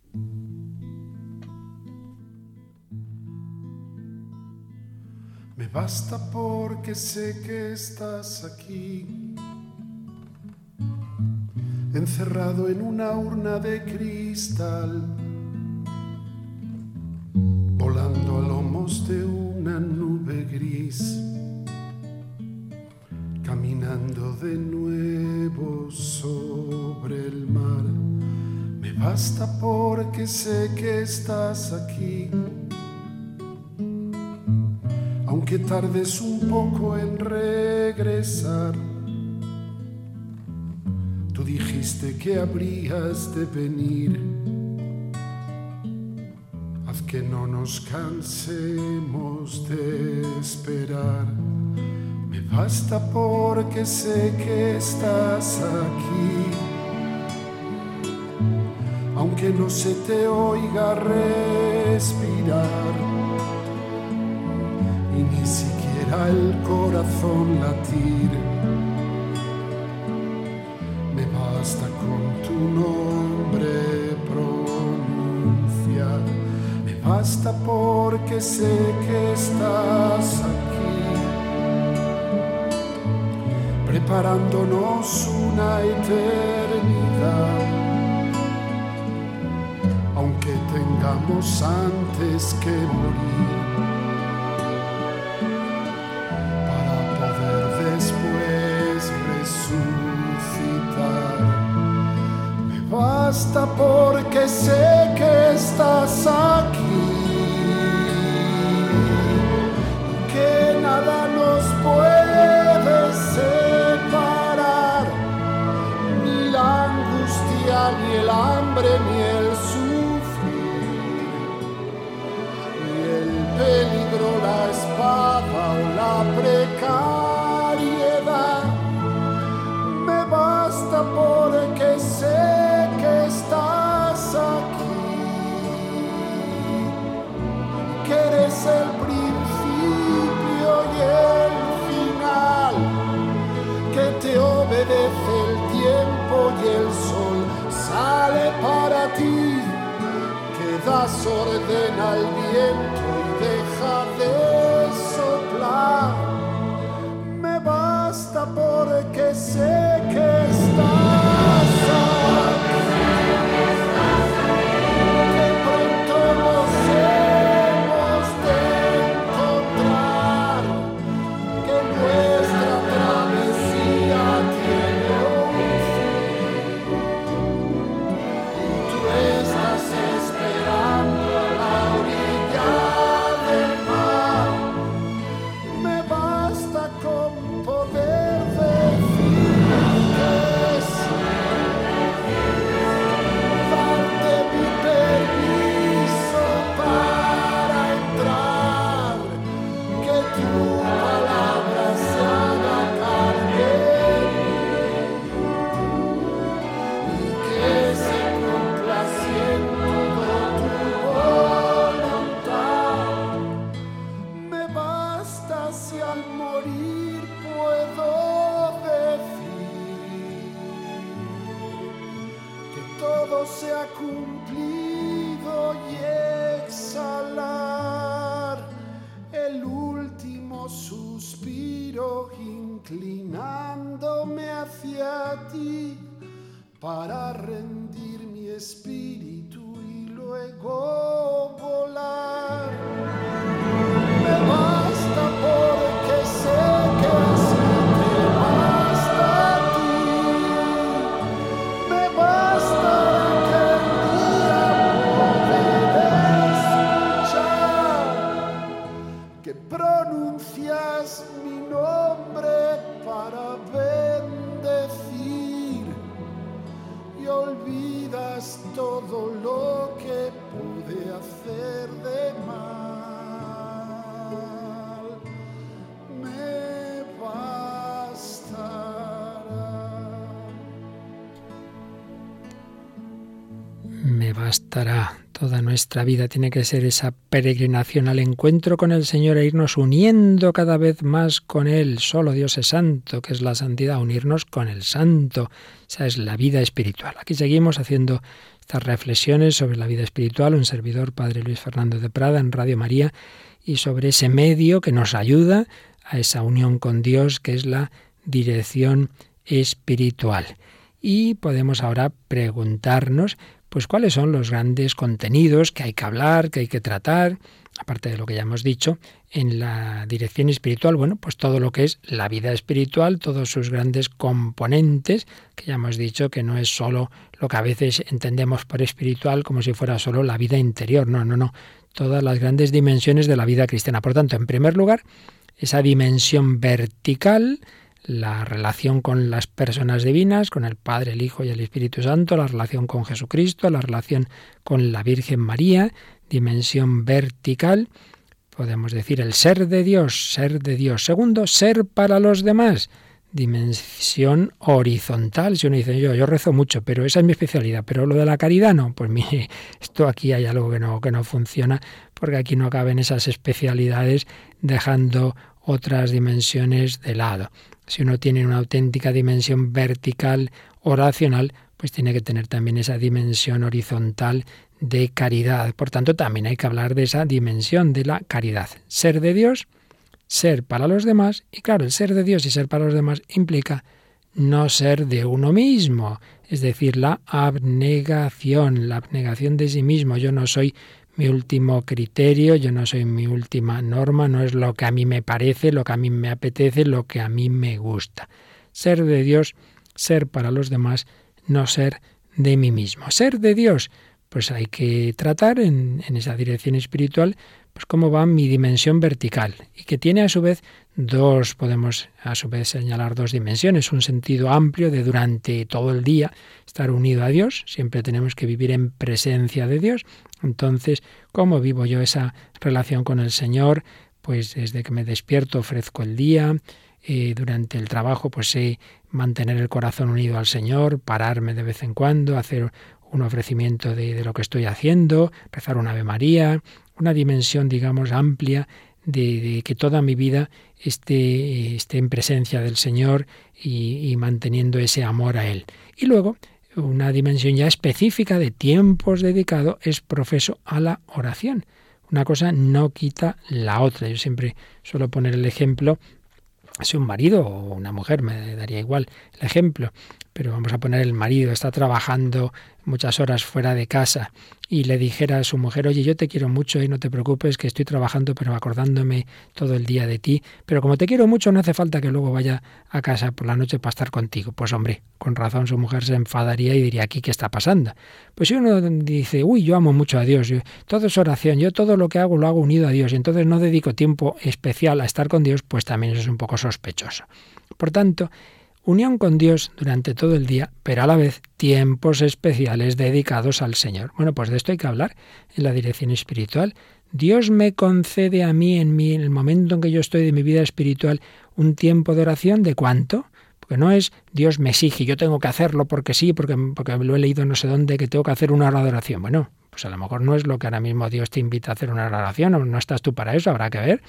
Me basta porque sé que estás aquí, encerrado en una urna de cristal, volando a lomos de una nube gris, caminando de nuevo sobre el mar. Me basta porque sé que estás aquí aunque tardes un poco en regresar. Tú dijiste que habrías de venir. Haz que no nos cansemos de esperar. Me basta porque sé que estás aquí. Aunque no se te oiga respirar y ni siquiera el corazón latir. Me basta con tu nombre pronunciar, me basta porque sé que estás aquí, preparándonos una eternidad. Aunque tengamos antes que morir basta porque sé que estás aquí, que das orden al viento Toda nuestra vida tiene que ser esa peregrinación al encuentro con el Señor e irnos uniendo cada vez más con Él. Solo Dios es santo, que es la santidad, unirnos con el santo. Esa es la vida espiritual. Aquí seguimos haciendo estas reflexiones sobre la vida espiritual, un servidor, Padre Luis Fernando de Prada, en Radio María, y sobre ese medio que nos ayuda a esa unión con Dios, que es la dirección espiritual. Y podemos ahora preguntarnos, pues cuáles son los grandes contenidos que hay que hablar, que hay que tratar, aparte de lo que ya hemos dicho, en la dirección espiritual, bueno, pues todo lo que es la vida espiritual, todos sus grandes componentes, que ya hemos dicho que no es solo lo que a veces entendemos por espiritual como si fuera solo la vida interior, no, no, no, todas las grandes dimensiones de la vida cristiana. Por tanto, en primer lugar, esa dimensión vertical, la relación con las personas divinas, con el Padre, el Hijo y el Espíritu Santo, la relación con Jesucristo, la relación con la Virgen María, dimensión vertical, podemos decir el ser de Dios, ser de Dios. Segundo, ser para los demás, dimensión horizontal. Si uno dice, yo, yo rezo mucho, pero esa es mi especialidad, pero lo de la caridad no, pues mire, [laughs] esto aquí hay algo que no, que no funciona, porque aquí no caben esas especialidades dejando otras dimensiones de lado. Si uno tiene una auténtica dimensión vertical oracional, pues tiene que tener también esa dimensión horizontal de caridad. Por tanto, también hay que hablar de esa dimensión de la caridad. Ser de Dios, ser para los demás, y claro, el ser de Dios y ser para los demás implica no ser de uno mismo, es decir, la abnegación, la abnegación de sí mismo. Yo no soy mi último criterio, yo no soy mi última norma, no es lo que a mí me parece, lo que a mí me apetece, lo que a mí me gusta. Ser de Dios, ser para los demás, no ser de mí mismo. Ser de Dios, pues hay que tratar en, en esa dirección espiritual, pues cómo va mi dimensión vertical y que tiene a su vez dos, podemos a su vez señalar dos dimensiones, un sentido amplio de durante todo el día estar unido a Dios, siempre tenemos que vivir en presencia de Dios, entonces, ¿cómo vivo yo esa relación con el Señor? Pues desde que me despierto ofrezco el día, eh, durante el trabajo pues sé mantener el corazón unido al Señor, pararme de vez en cuando, hacer un ofrecimiento de, de lo que estoy haciendo, rezar una Ave María, una dimensión, digamos, amplia de, que toda mi vida esté, esté en presencia del Señor y, manteniendo ese amor a Él. Y luego, una dimensión ya específica de tiempos dedicado es profeso a la oración. Una cosa no quita la otra. Yo siempre suelo poner el ejemplo, si un marido o una mujer, me daría igual el ejemplo, pero vamos a poner el marido, está trabajando muchas horas fuera de casa y le dijera a su mujer, oye, yo te quiero mucho y no te preocupes que estoy trabajando pero acordándome todo el día de ti, pero como te quiero mucho no hace falta que luego vaya a casa por la noche para estar contigo. Pues hombre, con razón su mujer se enfadaría y diría, aquí qué está pasando. Pues si uno dice, uy, yo amo mucho a Dios, todo es oración, yo todo lo que hago lo hago unido a Dios y entonces no dedico tiempo especial a estar con Dios, pues también eso es un poco sospechoso. Por tanto, unión con Dios durante todo el día, pero a la vez tiempos especiales dedicados al Señor. Bueno, pues de esto hay que hablar en la dirección espiritual. Dios me concede a mí en, mi, en el momento en que yo estoy de mi vida espiritual un tiempo de oración de cuánto? Porque no es Dios me exige, yo tengo que hacerlo porque sí, porque, porque lo he leído no sé dónde, que tengo que hacer una hora de oración. Bueno, pues a lo mejor no es lo que ahora mismo Dios te invita a hacer una hora de oración, o no estás tú para eso, habrá que ver,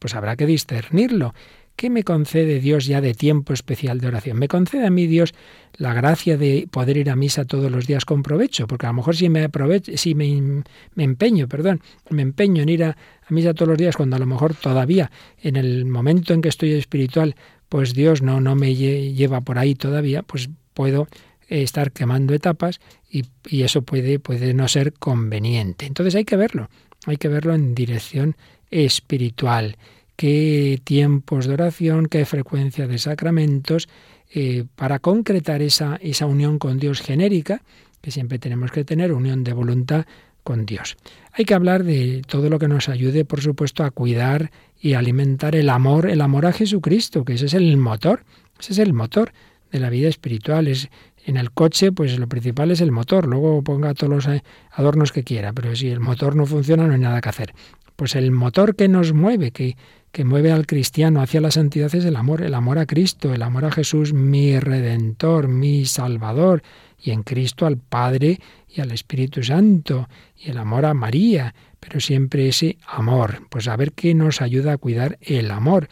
pues habrá que discernirlo. ¿Qué me concede Dios ya de tiempo especial de oración? Me concede a mí Dios la gracia de poder ir a misa todos los días con provecho, porque a lo mejor si me aprovecho, si me, me, empeño, perdón, me empeño en ir a, a misa todos los días cuando a lo mejor todavía en el momento en que estoy espiritual, pues Dios no, no me lleva por ahí todavía, pues puedo estar quemando etapas y, y eso puede, puede no ser conveniente. Entonces hay que verlo, hay que verlo en dirección espiritual qué tiempos de oración, qué frecuencia de sacramentos, eh, para concretar esa, esa unión con Dios genérica, que siempre tenemos que tener, unión de voluntad con Dios. Hay que hablar de todo lo que nos ayude, por supuesto, a cuidar y alimentar el amor, el amor a Jesucristo, que ese es el motor, ese es el motor de la vida espiritual. Es, en el coche, pues lo principal es el motor, luego ponga todos los adornos que quiera, pero si el motor no funciona no hay nada que hacer. Pues el motor que nos mueve, que, que mueve al cristiano hacia la santidad es el amor, el amor a Cristo, el amor a Jesús, mi redentor, mi salvador. y en Cristo al Padre y al Espíritu Santo y el amor a María, pero siempre ese amor. Pues a ver qué nos ayuda a cuidar el amor.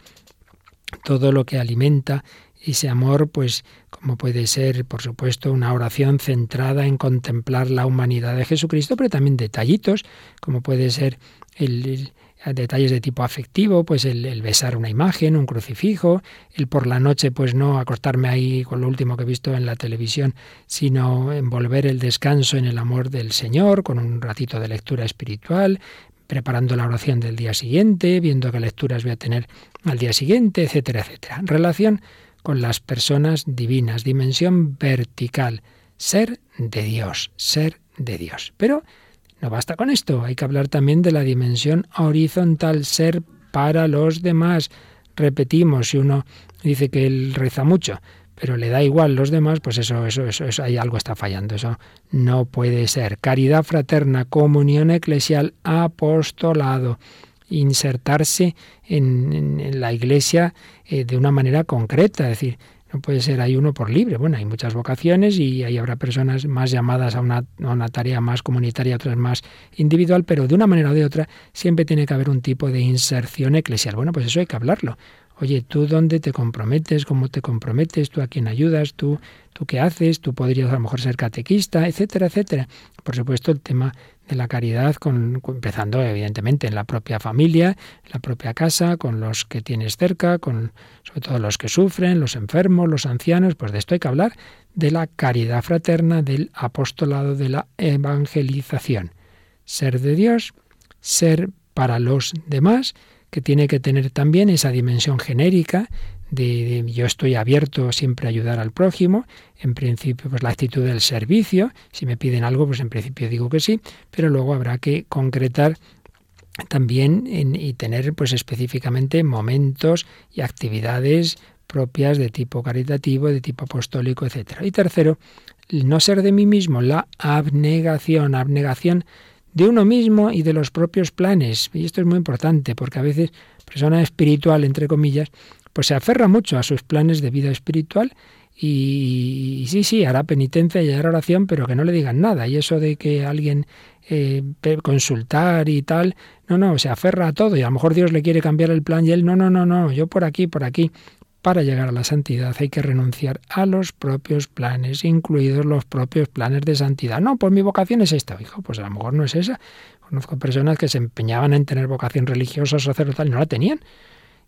Todo lo que alimenta ese amor, pues como puede ser, por supuesto, una oración centrada en contemplar la humanidad de Jesucristo, pero también detallitos, como puede ser el, detalles de tipo afectivo, pues el, besar una imagen, un crucifijo, el por la noche, pues no acostarme ahí con lo último que he visto en la televisión, sino envolver el descanso en el amor del Señor, con un ratito de lectura espiritual, preparando la oración del día siguiente, viendo qué lecturas voy a tener al día siguiente, etcétera, etcétera. Relación con las personas divinas, dimensión vertical, ser de Dios, ser de Dios. Pero no basta con esto, hay que hablar también de la dimensión horizontal, ser para los demás. Repetimos, si uno dice que él reza mucho, pero le da igual los demás, pues eso, eso, eso, eso ahí algo está fallando. Eso no puede ser. Caridad fraterna, comunión eclesial, apostolado, insertarse en, la iglesia eh, de una manera concreta, es decir, no puede ser hay uno por libre. Bueno, hay muchas vocaciones y ahí habrá personas más llamadas a una, a una, tarea más comunitaria, otras más individual, pero de una manera o de otra siempre tiene que haber un tipo de inserción eclesial. Bueno, pues eso hay que hablarlo. Oye, ¿tú dónde te comprometes? ¿Cómo te comprometes? ¿Tú a quién ayudas? ¿Tú, tú qué haces? ¿Tú podrías a lo mejor ser catequista? Etcétera, etcétera. Por supuesto, el tema de la caridad, con, empezando evidentemente en la propia familia, en la propia casa, con los que tienes cerca, con sobre todo los que sufren, los enfermos, los ancianos, pues de esto hay que hablar, de la caridad fraterna, del apostolado, de la evangelización. Ser de Dios, ser para los demás, que tiene que tener también esa dimensión genérica de, yo estoy abierto siempre a ayudar al prójimo, en principio pues la actitud del servicio, si me piden algo pues en principio digo que sí, pero luego habrá que concretar también y tener pues específicamente momentos y actividades propias de tipo caritativo, de tipo apostólico, etc. Y tercero, no ser de mí mismo, la abnegación, abnegación de uno mismo y de los propios planes. Y esto es muy importante porque a veces persona espiritual, entre comillas, pues se aferra mucho a sus planes de vida espiritual y, sí, sí, hará penitencia y hará oración, pero que no le digan nada. Y eso de que alguien eh, consultar y tal, no, no, se aferra a todo y a lo mejor Dios le quiere cambiar el plan y él, no, no, no, no, yo por aquí, por aquí. Para llegar a la santidad hay que renunciar a los propios planes, incluidos los propios planes de santidad. No, pues mi vocación es esta, hijo, pues a lo mejor no es esa. Conozco personas que se empeñaban en tener vocación religiosa, sacerdotal y no la tenían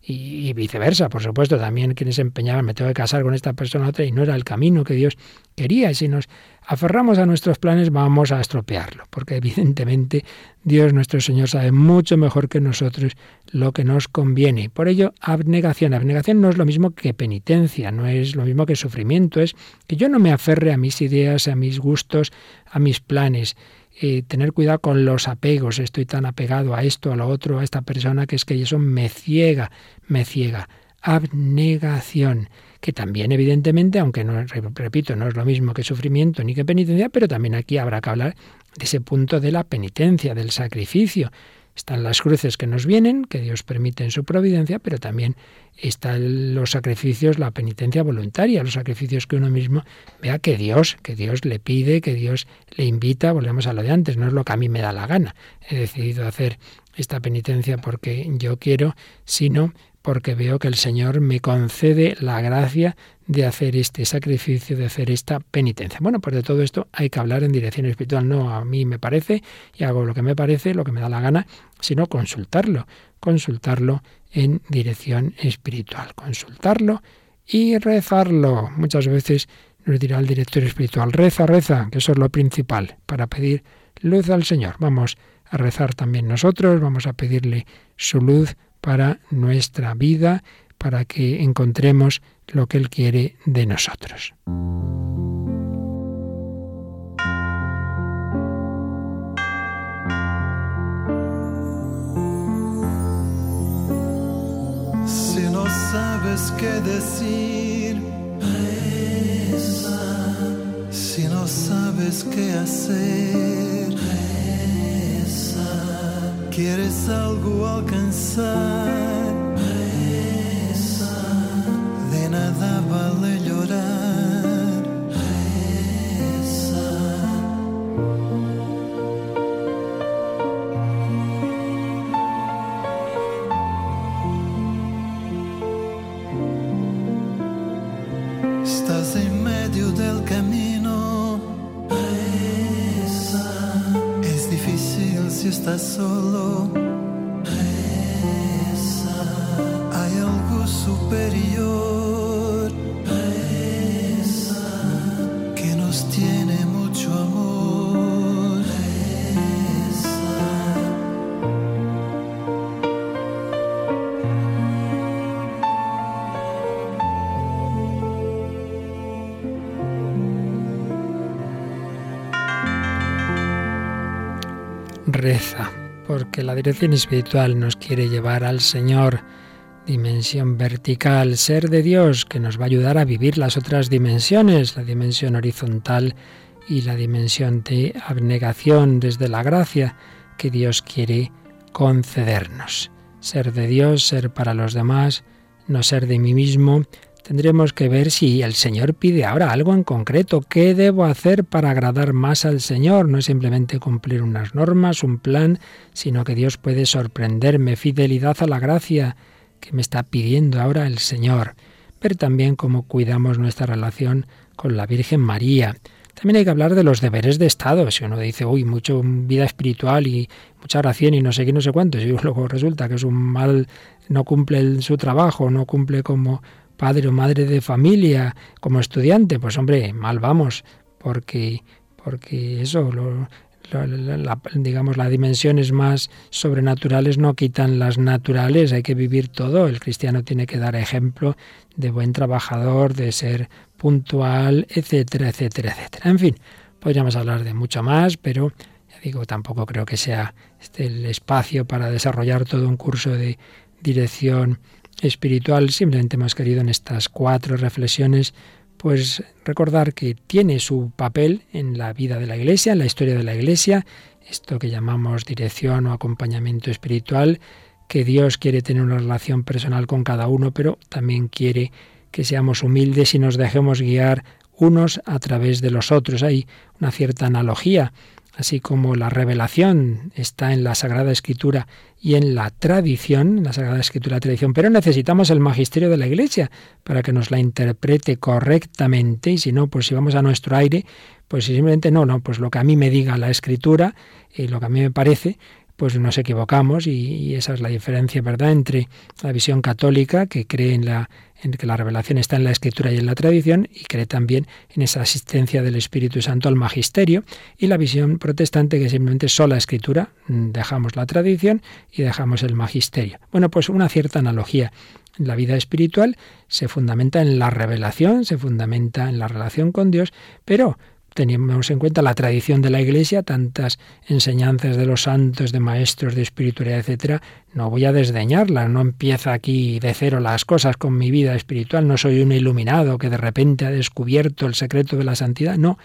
y, viceversa, por supuesto, también quienes empeñaban, me tengo que casar con esta persona otra y no era el camino que Dios quería. Y si nos aferramos a nuestros planes vamos a estropearlo, porque evidentemente Dios nuestro Señor sabe mucho mejor que nosotros lo que nos conviene. Por ello, abnegación. Abnegación no es lo mismo que penitencia, no es lo mismo que sufrimiento, es que yo no me aferre a mis ideas, a mis gustos, a mis planes eh, tener cuidado con los apegos. Estoy tan apegado a esto, a lo otro, a esta persona, que es que eso me ciega, me ciega. Abnegación, que también evidentemente, aunque no, repito, no es lo mismo que sufrimiento ni que penitencia, pero también aquí habrá que hablar de ese punto de la penitencia, del sacrificio. Están las cruces que nos vienen, que Dios permite en su providencia, pero también están los sacrificios, la penitencia voluntaria, los sacrificios que uno mismo vea que Dios, que Dios le pide, que Dios le invita, volvemos a lo de antes, no es lo que a mí me da la gana. He decidido hacer esta penitencia porque yo quiero, sino porque veo que el Señor me concede la gracia de hacer este sacrificio, de hacer esta penitencia. Bueno, pues de todo esto hay que hablar en dirección espiritual. No a mí me parece y hago lo que me parece, lo que me da la gana, sino consultarlo, consultarlo en dirección espiritual, consultarlo y rezarlo. Muchas veces nos dirá el director espiritual, reza, reza, que eso es lo principal, para pedir luz al Señor. Vamos a rezar también nosotros, vamos a pedirle su luz para nuestra vida, para que encontremos lo que Él quiere de nosotros. Si no sabes qué decir, Si no sabes qué hacer, Quieres algo alcanzar, de nada vale si estás solo. Reza. Hay algo superior. Porque la dirección espiritual nos quiere llevar al Señor, dimensión vertical, ser de Dios, que nos va a ayudar a vivir las otras dimensiones, la dimensión horizontal y la dimensión de abnegación desde la gracia que Dios quiere concedernos. Ser de Dios, ser para los demás, no ser de mí mismo, tendremos que ver si el Señor pide ahora algo en concreto. ¿Qué debo hacer para agradar más al Señor? No es simplemente cumplir unas normas, un plan, sino que Dios puede sorprenderme. Fidelidad a la gracia que me está pidiendo ahora el Señor. Ver también cómo cuidamos nuestra relación con la Virgen María. También hay que hablar de los deberes de Estado. Si uno dice, uy, mucho vida espiritual y mucha oración y no sé qué, no sé cuánto, y luego resulta que es un mal, no cumple su trabajo, no cumple como padre o madre de familia, como estudiante, pues hombre, mal vamos, porque, porque eso, lo- la- digamos, las dimensiones más sobrenaturales no quitan las naturales, hay que vivir todo. El cristiano tiene que dar ejemplo de buen trabajador, de ser puntual, etcétera, etcétera, etcétera. En fin, podríamos hablar de mucho más, pero ya digo, tampoco creo que sea este el espacio para desarrollar todo un curso de dirección espiritual. Simplemente hemos querido en estas cuatro reflexiones pues recordar que tiene su papel en la vida de la Iglesia, en la historia de la Iglesia, esto que llamamos dirección o acompañamiento espiritual, que Dios quiere tener una relación personal con cada uno, pero también quiere que seamos humildes y nos dejemos guiar unos a través de los otros. Hay una cierta analogía, así como la revelación está en la Sagrada Escritura y en la tradición, la Sagrada Escritura tradición, pero necesitamos el magisterio de la Iglesia para que nos la interprete correctamente y si no, pues si vamos a nuestro aire, pues si simplemente no, no, pues lo que a mí me diga la Escritura y lo que a mí me parece, pues nos equivocamos y, esa es la diferencia, ¿verdad?, entre la visión católica que cree en la en que la revelación está en la escritura y en la tradición y cree también en esa asistencia del Espíritu Santo al magisterio y la visión protestante que simplemente sola escritura, mm, dejamos la tradición y dejamos el magisterio. Bueno, pues una cierta analogía. La vida espiritual se fundamenta en la revelación, se fundamenta en la relación con Dios, pero tenemos en cuenta la tradición de la Iglesia, tantas enseñanzas de los santos, de maestros de espiritualidad, etcétera, no voy a desdeñarla, no empieza aquí de cero las cosas con mi vida espiritual, no soy un iluminado que de repente ha descubierto el secreto de la santidad, no,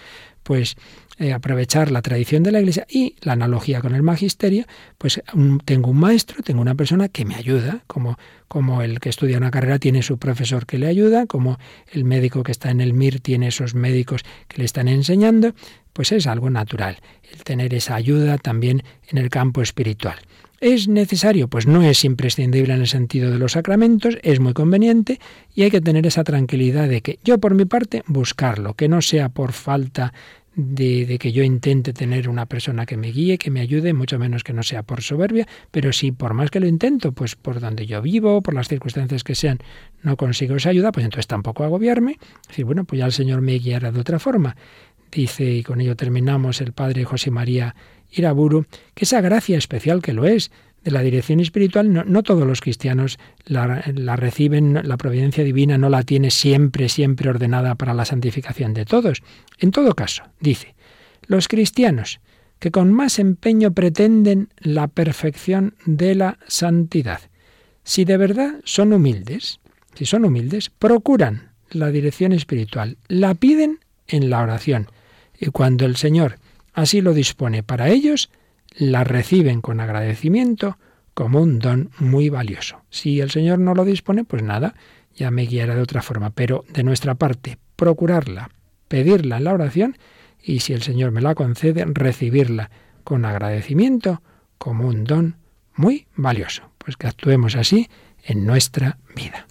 pues eh, aprovechar la tradición de la Iglesia y la analogía con el magisterio, pues tengo un maestro, tengo una persona que me ayuda, como, como el que estudia una carrera tiene su profesor que le ayuda, como el médico que está en el MIR tiene esos médicos que le están enseñando, pues es algo natural el tener esa ayuda también en el campo espiritual. ¿Es necesario? Pues no es imprescindible en el sentido de los sacramentos, es muy conveniente y hay que tener esa tranquilidad de que yo por mi parte buscarlo, que no sea por falta de, que yo intente tener una persona que me guíe, que me ayude, mucho menos que no sea por soberbia, pero si por más que lo intento, pues por donde yo vivo, por las circunstancias que sean, no consigo esa ayuda, pues entonces tampoco agobiarme, decir, bueno, pues ya el Señor me guiará de otra forma. Dice, y con ello terminamos, el padre José María Iraburu, que esa gracia especial que lo es de la dirección espiritual, no, todos los cristianos la reciben, la providencia divina no la tiene siempre, siempre ordenada para la santificación de todos. En todo caso, dice, los cristianos que con más empeño pretenden la perfección de la santidad, si de verdad son humildes, si son humildes, procuran la dirección espiritual, la piden en la oración, y cuando el Señor así lo dispone para ellos, la reciben con agradecimiento como un don muy valioso. Si el Señor no lo dispone, pues nada, ya me guiará de otra forma, pero de nuestra parte, procurarla, pedirla en la oración y si el Señor me la concede, recibirla con agradecimiento como un don muy valioso. Pues que actuemos así en nuestra vida.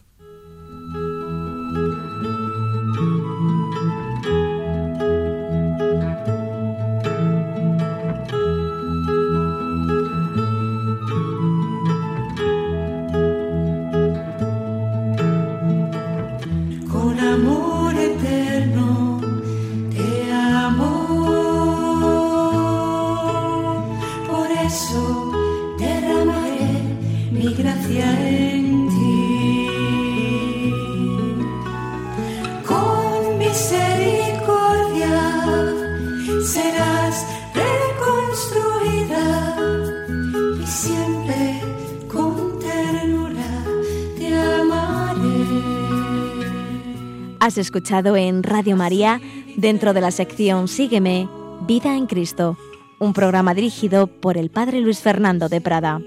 Has escuchado en Radio María, dentro de la sección Sígueme, Vida en Cristo, un programa dirigido por el Padre Luis Fernando de Prada.